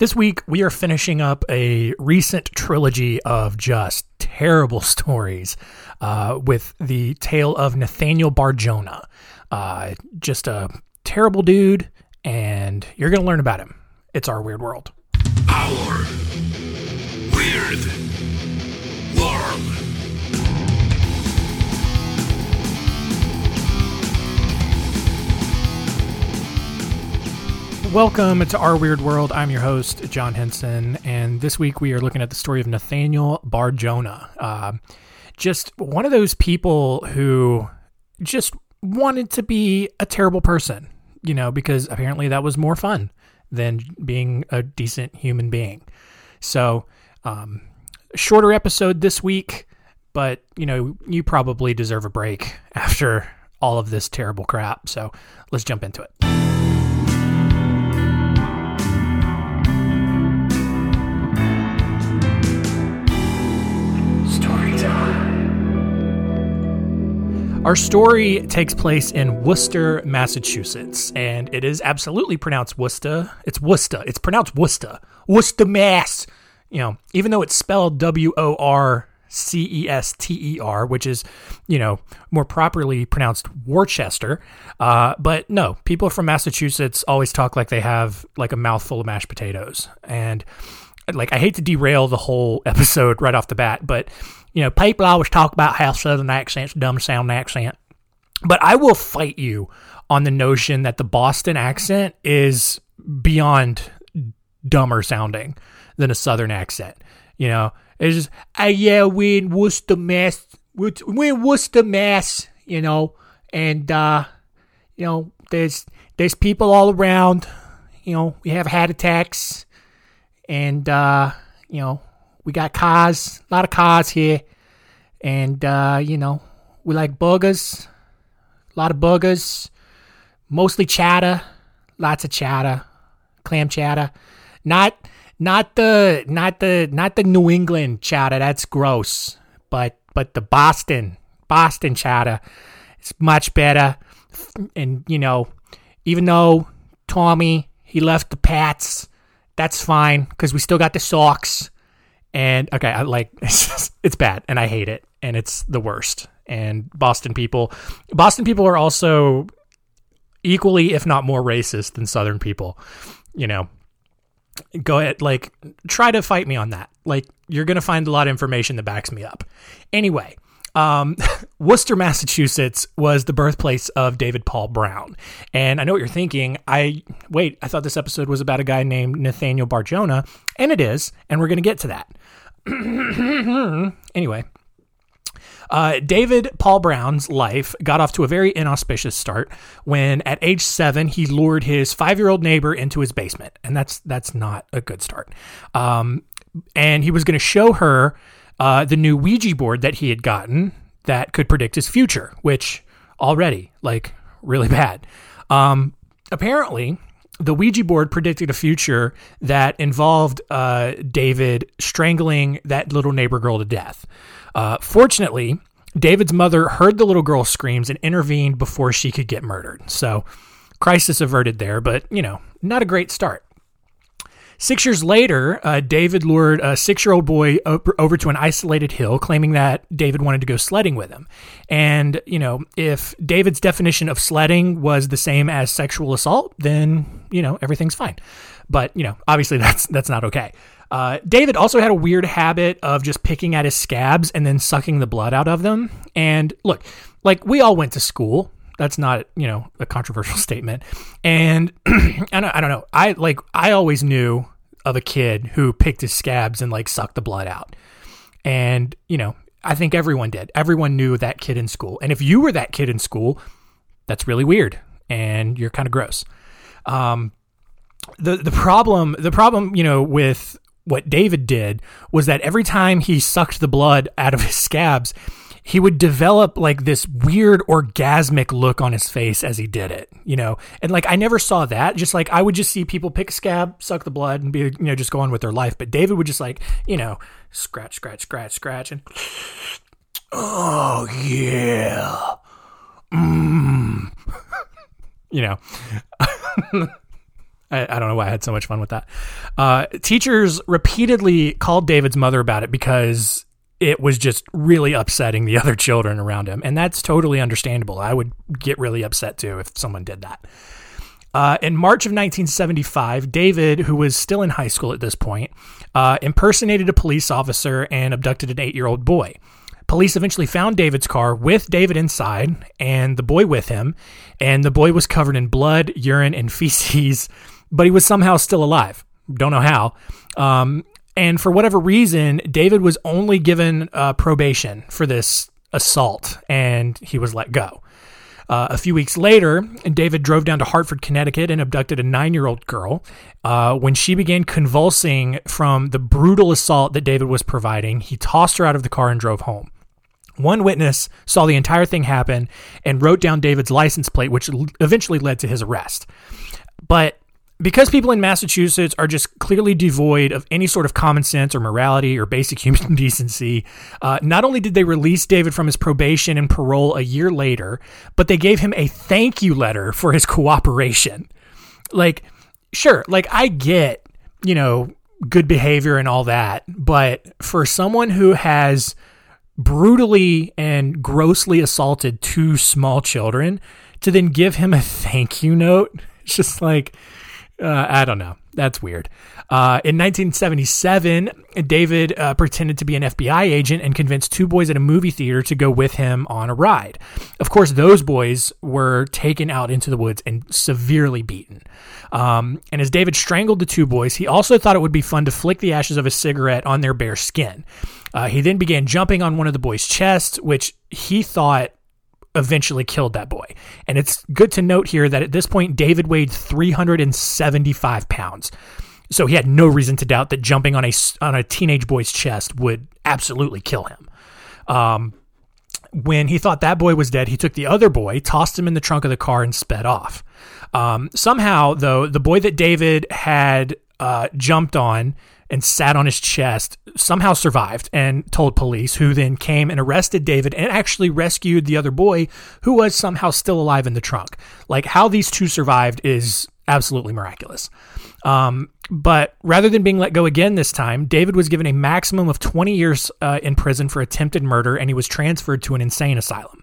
This week, we are finishing up a recent trilogy of just terrible stories uh, with the tale of Nathaniel Bar-Jonah. Uh, just a terrible dude, and you're going to learn about him. It's our weird world. Our weird Welcome to Our Weird World. I'm your host, John Hinson, and this week we are looking at the story of Nathaniel Bar-Jonah. Uh, just one of those people who just wanted to be a terrible person, you know, because apparently that was more fun than being a decent human being. So, um, shorter episode this week, but you know, you probably deserve a break after all of this terrible crap. So, let's jump into it. Our story takes place in Worcester, Massachusetts, and it is absolutely pronounced Worcester. It's Worcester. It's pronounced Worcester. Worcester, Mass. You know, even though it's spelled W O R C E S T E R, which is, you know, more properly pronounced Worcester. Uh, but no, people from Massachusetts always talk like they have like a mouthful of mashed potatoes. And like, I hate to derail the whole episode right off the bat, but you know, people always talk about how Southern accent's dumb sound accent, but I will fight you on the notion that the Boston accent is beyond dumber sounding than a Southern accent. You know, it's just, uh, yeah, we in Worcester, Mass. We in Worcester, Mass. You know, and uh, you know, there's there's people all around. You know, we have heart attacks, and uh, you know, we got cars, a lot of cars here, and uh, you know we like burgers, a lot of burgers, mostly chowder, lots of chowder, clam chowder, not not the not the not the New England chowder. That's gross, but but the Boston Boston chowder, it's much better, and you know even though Tommy he left the Pats, that's fine because we still got the Sox and okay, I like it's just, it's bad and I hate it and it's the worst. And Boston people, Boston people are also equally, if not more racist than Southern people. You know, go ahead, like try to fight me on that. Like you're gonna find a lot of information that backs me up. Anyway, um, Worcester, Massachusetts was the birthplace of David Paul Brown. And I know what you're thinking. I wait, I thought this episode was about a guy named Nathaniel Bar-Jonah, and it is, and we're going to get to that. anyway, uh, David Paul Brown's life got off to a very inauspicious start when, at age seven, he lured his five-year-old neighbor into his basement, and that's that's not a good start. Um, and he was going to show her uh, the new Ouija board that he had gotten that could predict his future, which already like really bad. Um, apparently, the Ouija board predicted a future that involved uh, David strangling that little neighbor girl to death. Uh, fortunately, David's mother heard the little girl's screams and intervened before she could get murdered. So, crisis averted there, but you know, not a great start. Six years later, uh, David lured a six year old boy over to an isolated hill, claiming that David wanted to go sledding with him. And, you know, if David's definition of sledding was the same as sexual assault, then, you know, everything's fine. But, you know, obviously that's, that's not okay. Uh, David also had a weird habit of just picking at his scabs and then sucking the blood out of them. And look, like we all went to school that's not you know a controversial statement. And I, don't, I don't know. I like i always knew of a kid who picked his scabs and like sucked the blood out. And you know i think everyone did. Everyone knew that kid in school. And if you were that kid in school that's really weird. And you're kind of gross. Um the the problem the problem you know with what david did was that every time he sucked the blood out of his scabs he would develop like this weird orgasmic look on his face as he did it, you know? And like, I never saw that. Just like, I would just see people pick a scab, suck the blood, and be, you know, just go on with their life. But David would just like, you know, scratch, scratch, scratch, scratch, and oh, yeah. Mmm. you know, I, I, don't know why I had so much fun with that. Uh, teachers repeatedly called David's mother about it because it was just really upsetting the other children around him. And that's totally understandable. I would get really upset too if someone did that. Uh, in March of 1975, David, who was still in high school at this point, uh, impersonated a police officer and abducted an eight year old boy. Police eventually found David's car with David inside and the boy with him, and the boy was covered in blood, urine, and feces, but he was somehow still alive. Don't know how. Um, and for whatever reason, David was only given uh, probation for this assault, and he was let go. Uh, a few weeks later, David drove down to Hartford, Connecticut, and abducted a nine year old girl. Uh, when she began convulsing from the brutal assault that David was providing, he tossed her out of the car and drove home. One witness saw the entire thing happen and wrote down David's license plate, which eventually led to his arrest. But because people in Massachusetts are just clearly devoid of any sort of common sense or morality or basic human decency, uh, not only did they release David from his probation and parole a year later, but they gave him a thank you letter for his cooperation. Like, sure, like I get, you know, good behavior and all that, but for someone who has brutally and grossly assaulted two small children to then give him a thank you note, it's just like, uh, I don't know. That's weird. Uh, in 1977, David uh, pretended to be an FBI agent and convinced two boys at a movie theater to go with him on a ride. Of course, those boys were taken out into the woods and severely beaten. Um, and as David strangled the two boys, he also thought it would be fun to flick the ashes of a cigarette on their bare skin. Uh, he then began jumping on one of the boys' chests, which he thought eventually killed that boy. And it's good to note here that at this point, David weighed 375 pounds. So he had no reason to doubt that jumping on a, on a teenage boy's chest would absolutely kill him. Um, when he thought that boy was dead, he took the other boy, tossed him in the trunk of the car, and sped off. Um, somehow, though, the boy that David had uh, jumped on and sat on his chest, somehow survived and told police, who then came and arrested David and actually rescued the other boy who was somehow still alive in the trunk. Like how these two survived is absolutely miraculous. Um, but rather than being let go again this time, David was given a maximum of 20 years uh, in prison for attempted murder and he was transferred to an insane asylum.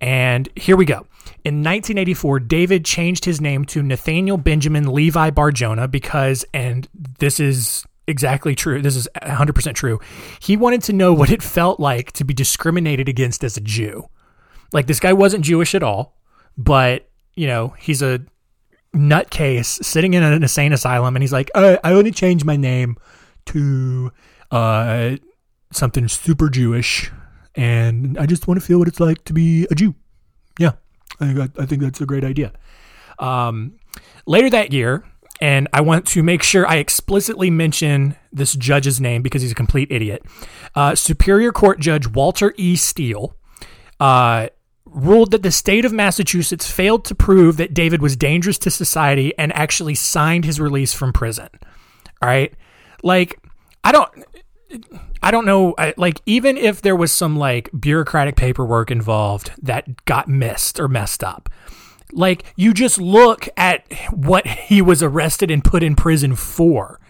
And here we go. In 1984, David changed his name to Nathaniel Benjamin Levi Bar-Jonah because, and this is exactly true. This is 100% true. He wanted to know what it felt like to be discriminated against as a Jew. Like this guy wasn't Jewish at all, but you know, he's a nutcase sitting in an insane asylum and he's like, I, I only changed my name to uh, something super Jewish and I just want to feel what it's like to be a Jew. Yeah, I think, I think that's a great idea. Um, later that year, and I want to make sure I explicitly mention this judge's name because he's a complete idiot. Uh, Superior Court Judge Walter E. Steele uh, ruled that the state of Massachusetts failed to prove that David was dangerous to society and actually signed his release from prison. All right, like I don't. I don't know. Like, even if there was some like bureaucratic paperwork involved that got missed or messed up, like you just look at what he was arrested and put in prison for.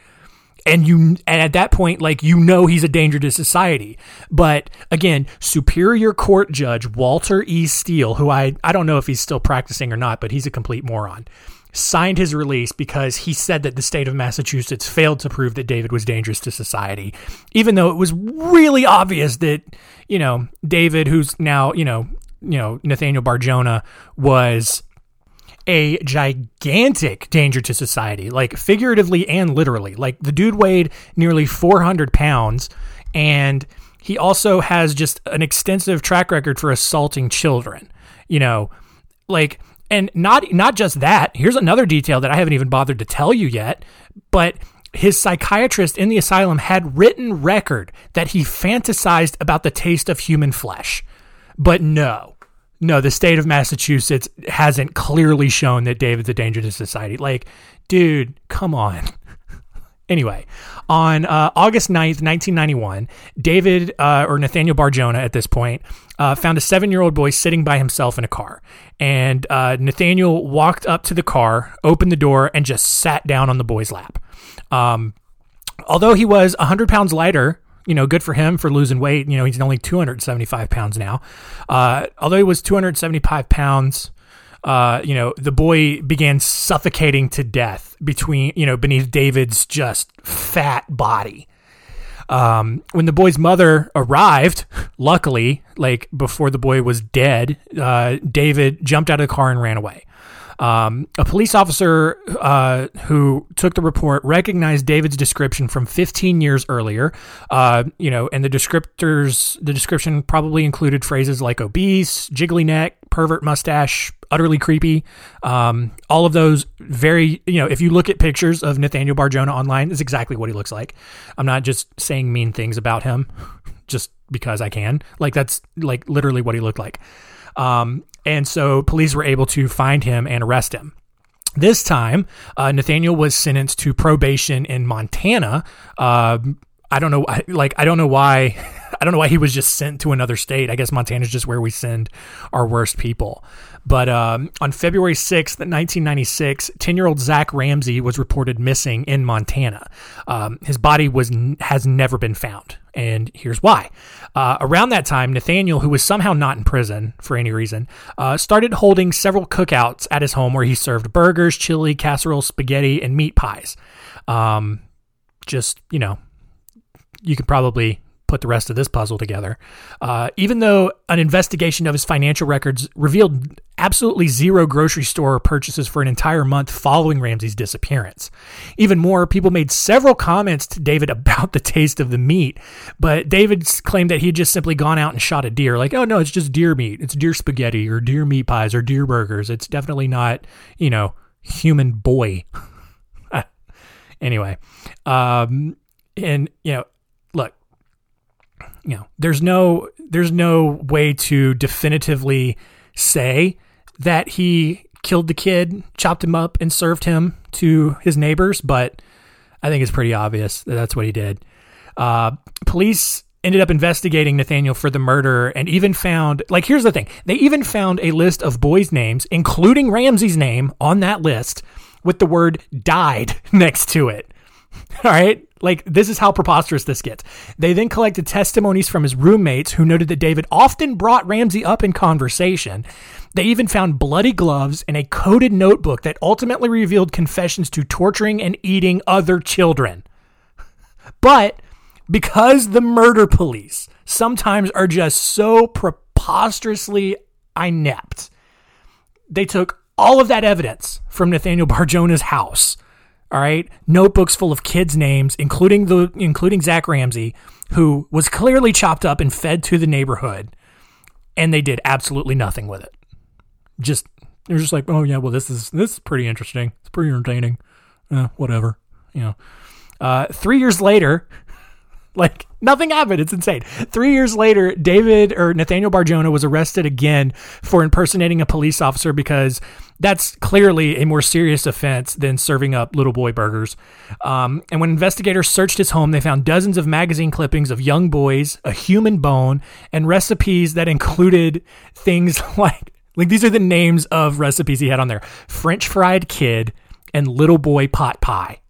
And you and at that point like you know he's a danger to society. But again, Superior Court Judge Walter E. Steele, who I I don't know if he's still practicing or not, but he's a complete moron signed his release because he said that the state of Massachusetts failed to prove that David was dangerous to society, even though it was really obvious that, you know, David, who's now, you know, you know, Nathaniel Bar-Jonah was a gigantic danger to society, like figuratively and literally. Like the dude weighed nearly 400 pounds, and he also has just an extensive track record for assaulting children. You know, like and not not just that. Here's another detail that I haven't even bothered to tell you yet, but his psychiatrist in the asylum had written record that he fantasized about the taste of human flesh. But no, no, the state of Massachusetts hasn't clearly shown that David's a danger to society. Like, dude, come on. Anyway, on uh, August 9th, 1991, David, uh, or Nathaniel Bar-Jonah at this point, uh, found a seven year old boy sitting by himself in a car. And uh, Nathaniel walked up to the car, opened the door, and just sat down on the boy's lap. Um, although he was 100 pounds lighter, you know, good for him for losing weight. You know, he's only 275 pounds now. Uh, although he was 275 pounds, uh, you know, the boy began suffocating to death between, you know, beneath David's just fat body. Um, when the boy's mother arrived, luckily, like before the boy was dead, uh, David jumped out of the car and ran away. Um, a police officer uh, who took the report recognized David's description from 15 years earlier. Uh, you know, and the descriptors, the description probably included phrases like obese, jiggly neck, pervert mustache, utterly creepy. Um, all of those very, you know, if you look at pictures of Nathaniel Bar-Jonah online, is exactly what he looks like. I'm not just saying mean things about him just because I can. Like that's like literally what he looked like. Um, and so police were able to find him and arrest him. This time, uh, Nathaniel was sentenced to probation in Montana. Uh, I don't know, like I don't know why, I don't know why he was just sent to another state. I guess Montana's just where we send our worst people. But um, on February 6th, 1996, 10 year old Zach Ramsay was reported missing in Montana. Um, his body was has never been found. And here's why. Uh, around that time, Nathaniel, who was somehow not in prison for any reason, uh, started holding several cookouts at his home where he served burgers, chili, casserole, spaghetti, and meat pies. Um, just, you know, you could probably put the rest of this puzzle together. Uh, even though an investigation of his financial records revealed absolutely zero grocery store purchases for an entire month following Ramsay's disappearance. Even more, people made several comments to David about the taste of the meat, but David claimed that he had just simply gone out and shot a deer. Like, oh no, it's just deer meat. It's deer spaghetti or deer meat pies or deer burgers. It's definitely not, you know, human boy. anyway, um, and you know, you know, there's no there's no way to definitively say that he killed the kid, chopped him up, and served him to his neighbors, but I think it's pretty obvious that that's what he did. Uh, police ended up investigating Nathaniel for the murder and even found, like, here's the thing they even found a list of boys' names, including Ramsay's name, on that list with the word died next to it. All right. Like, this is how preposterous this gets. They then collected testimonies from his roommates who noted that David often brought Ramsay up in conversation. They even found bloody gloves and a coded notebook that ultimately revealed confessions to torturing and eating other children. But because the murder police sometimes are just so preposterously inept, they took all of that evidence from Nathaniel Bar-Jonah's house all right, notebooks full of kids' names, including the including Zach Ramsay, who was clearly chopped up and fed to the neighborhood, and they did absolutely nothing with it. Just they're just like, oh yeah, well this is this is pretty interesting. It's pretty entertaining. Uh, whatever, you know. Uh, three years later, like nothing happened. It's insane. Three years later, David or Nathaniel Bar-Jonah was arrested again for impersonating a police officer because that's clearly a more serious offense than serving up little boy burgers. Um, and when investigators searched his home, they found dozens of magazine clippings of young boys, a human bone, and recipes that included things like like these are the names of recipes he had on there: French fried kid and little boy pot pie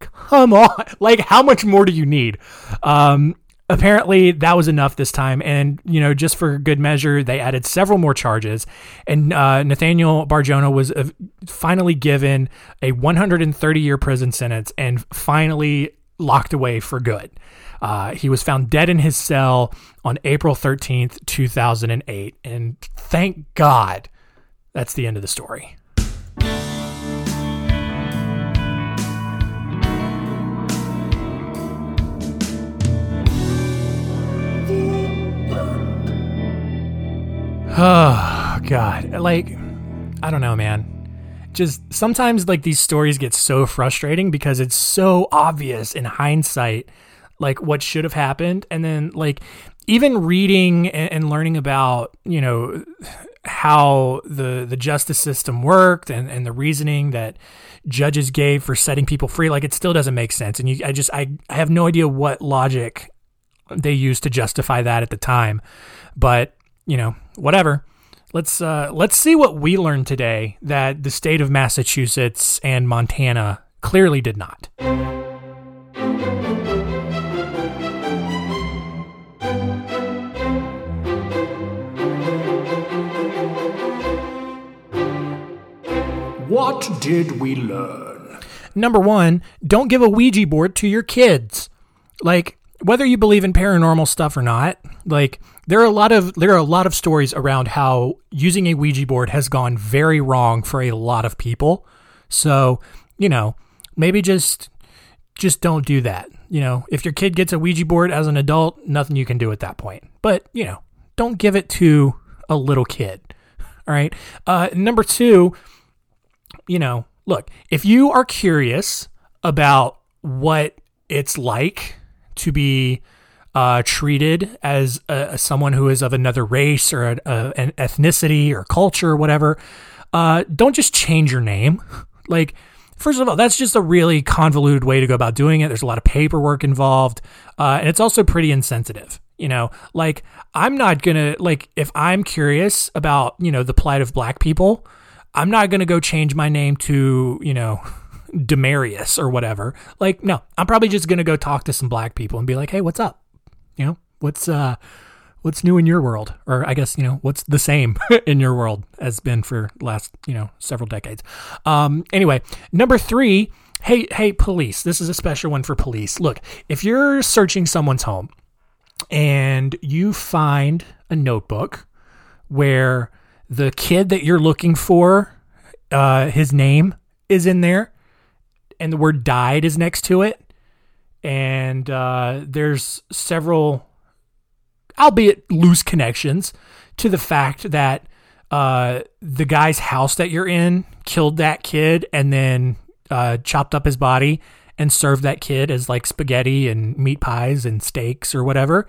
come on. Like, how much more do you need? Um, apparently that was enough this time. And you know just for good measure they added several more charges. And uh, nathaniel Bar-Jonah was uh, finally given a 130 year prison sentence and finally locked away for good. Uh, he was found dead in his cell on april 13th 2008 and thank god that's the end of the story Oh god. Like I don't know, man. Just sometimes like these stories get so frustrating because it's so obvious in hindsight like what should have happened and then like even reading and, learning about you know how the the justice system worked and, and the reasoning that judges gave for setting people free like it still doesn't make sense and you I just I, I have no idea what logic they used to justify that at the time but you know whatever let's uh let's see what we learned today that the state of Massachusetts and Montana clearly did not What did we learn? Number one, don't give a Ouija board to your kids. Like, whether you believe in paranormal stuff or not, like there are a lot of there are a lot of stories around how using a Ouija board has gone very wrong for a lot of people. So, you know, maybe just just don't do that. You know, if your kid gets a Ouija board as an adult, nothing you can do at that point. But, you know, don't give it to a little kid. All right. Uh, number two, you know, look, if you are curious about what it's like to be uh, treated as a, someone who is of another race or a, a, an ethnicity or culture or whatever, uh, don't just change your name. Like, first of all, that's just a really convoluted way to go about doing it. There's a lot of paperwork involved, uh, and it's also pretty insensitive. You know, like I'm not gonna like if I'm curious about you know the plight of black people, I'm not to go change my name to, you know, Demarius or whatever. Like, no, I'm probably just to go talk to some black people and be like, hey, what's up? You know, what's, uh, what's new in your world? Or I guess, you know, what's the same in your world as been for last, you know, several decades. Um, anyway, number three, hey, hey, police. This is a special one for police. Look, if you're searching someone's home and you find a notebook where the kid that you're looking for, uh, his name is in there, and the word died is next to it. And uh, there's several, albeit loose connections, to the fact that uh, the guy's house that you're in killed that kid and then uh, chopped up his body and served that kid as like spaghetti and meat pies and steaks or whatever.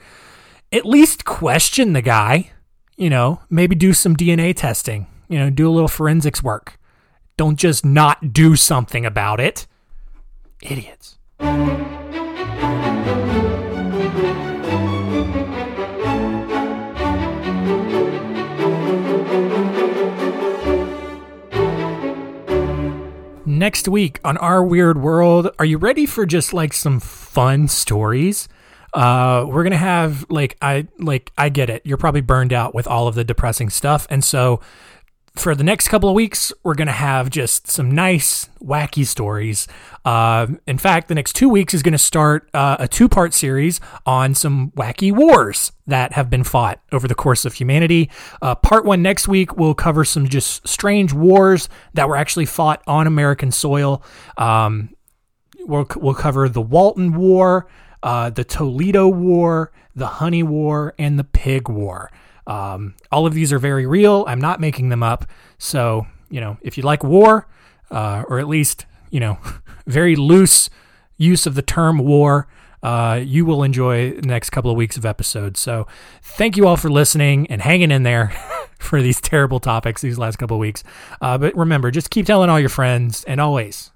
At least question the guy you know, maybe do some DNA testing, you know, do a little forensics work. Don't just not do something about it. Idiots. Next week on Our Weird World, are you ready for just like some fun stories? uh, we're gonna have like I like I get it. You're probably burned out with all of the depressing stuff, and so for the next couple of weeks, we're gonna have just some nice wacky stories. Uh, in fact, the next two weeks is gonna start uh, a two part series on some wacky wars that have been fought over the course of humanity. Uh, part one next week will cover some just strange wars that were actually fought on American soil. Um, we'll we'll cover the Walton War uh, the Toledo War, the Honey War, and the Pig War. Um, all of these are very real. I'm not making them up. So, you know, if you like war, uh, or at least, you know, very loose use of the term war, uh, you will enjoy the next couple of weeks of episodes. So, thank you all for listening and hanging in there for these terrible topics these last couple of weeks. Uh, but remember, just keep telling all your friends and always